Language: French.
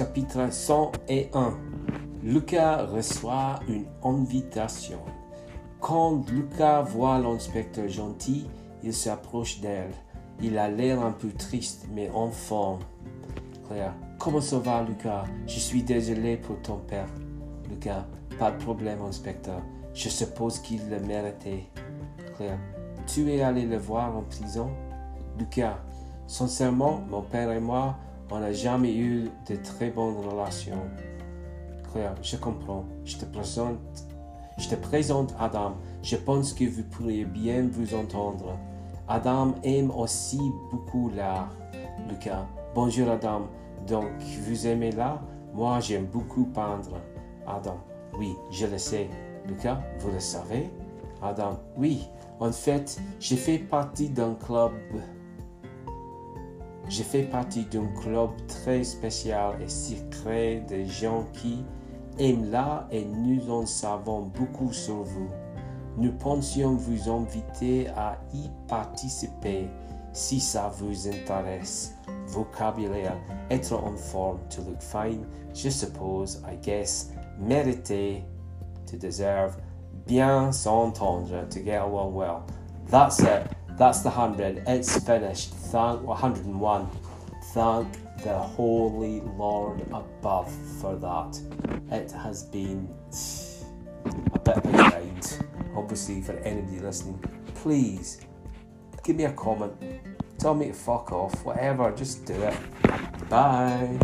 chapitre 101. Lucas reçoit une invitation. Quand Lucas voit l'inspecteur gentil, il s'approche d'elle. Il a l'air un peu triste, mais enfin. Claire, comment ça va, Lucas? Je suis désolé pour ton père. Lucas, pas de problème, inspecteur. Je suppose qu'il le méritait. Claire, tu es allé le voir en prison? Lucas, sincèrement, mon père et moi, on n'a jamais eu de très bonnes relations. Claire, je comprends. Je te présente, je te présente Adam. Je pense que vous pourriez bien vous entendre. Adam aime aussi beaucoup l'art. Lucas, bonjour Adam. Donc, vous aimez l'art? Moi, j'aime beaucoup peindre. Adam, oui, je le sais. Lucas, vous le savez? Adam, oui. En fait, j'ai fait partie d'un club j'ai fait partie d'un club très spécial et secret de gens qui aiment l'art et nous en savons beaucoup sur vous. Nous pensions vous inviter à y participer si ça vous intéresse. Vocabulaire, être en forme, to look fine, je suppose, I guess, mériter, to deserve, bien s'entendre, to get along well. That's it. That's the 100. It's finished. Thank 101. Thank the Holy Lord above for that. It has been a bit of a grind, obviously, for anybody listening. Please give me a comment. Tell me to fuck off. Whatever. Just do it. Bye.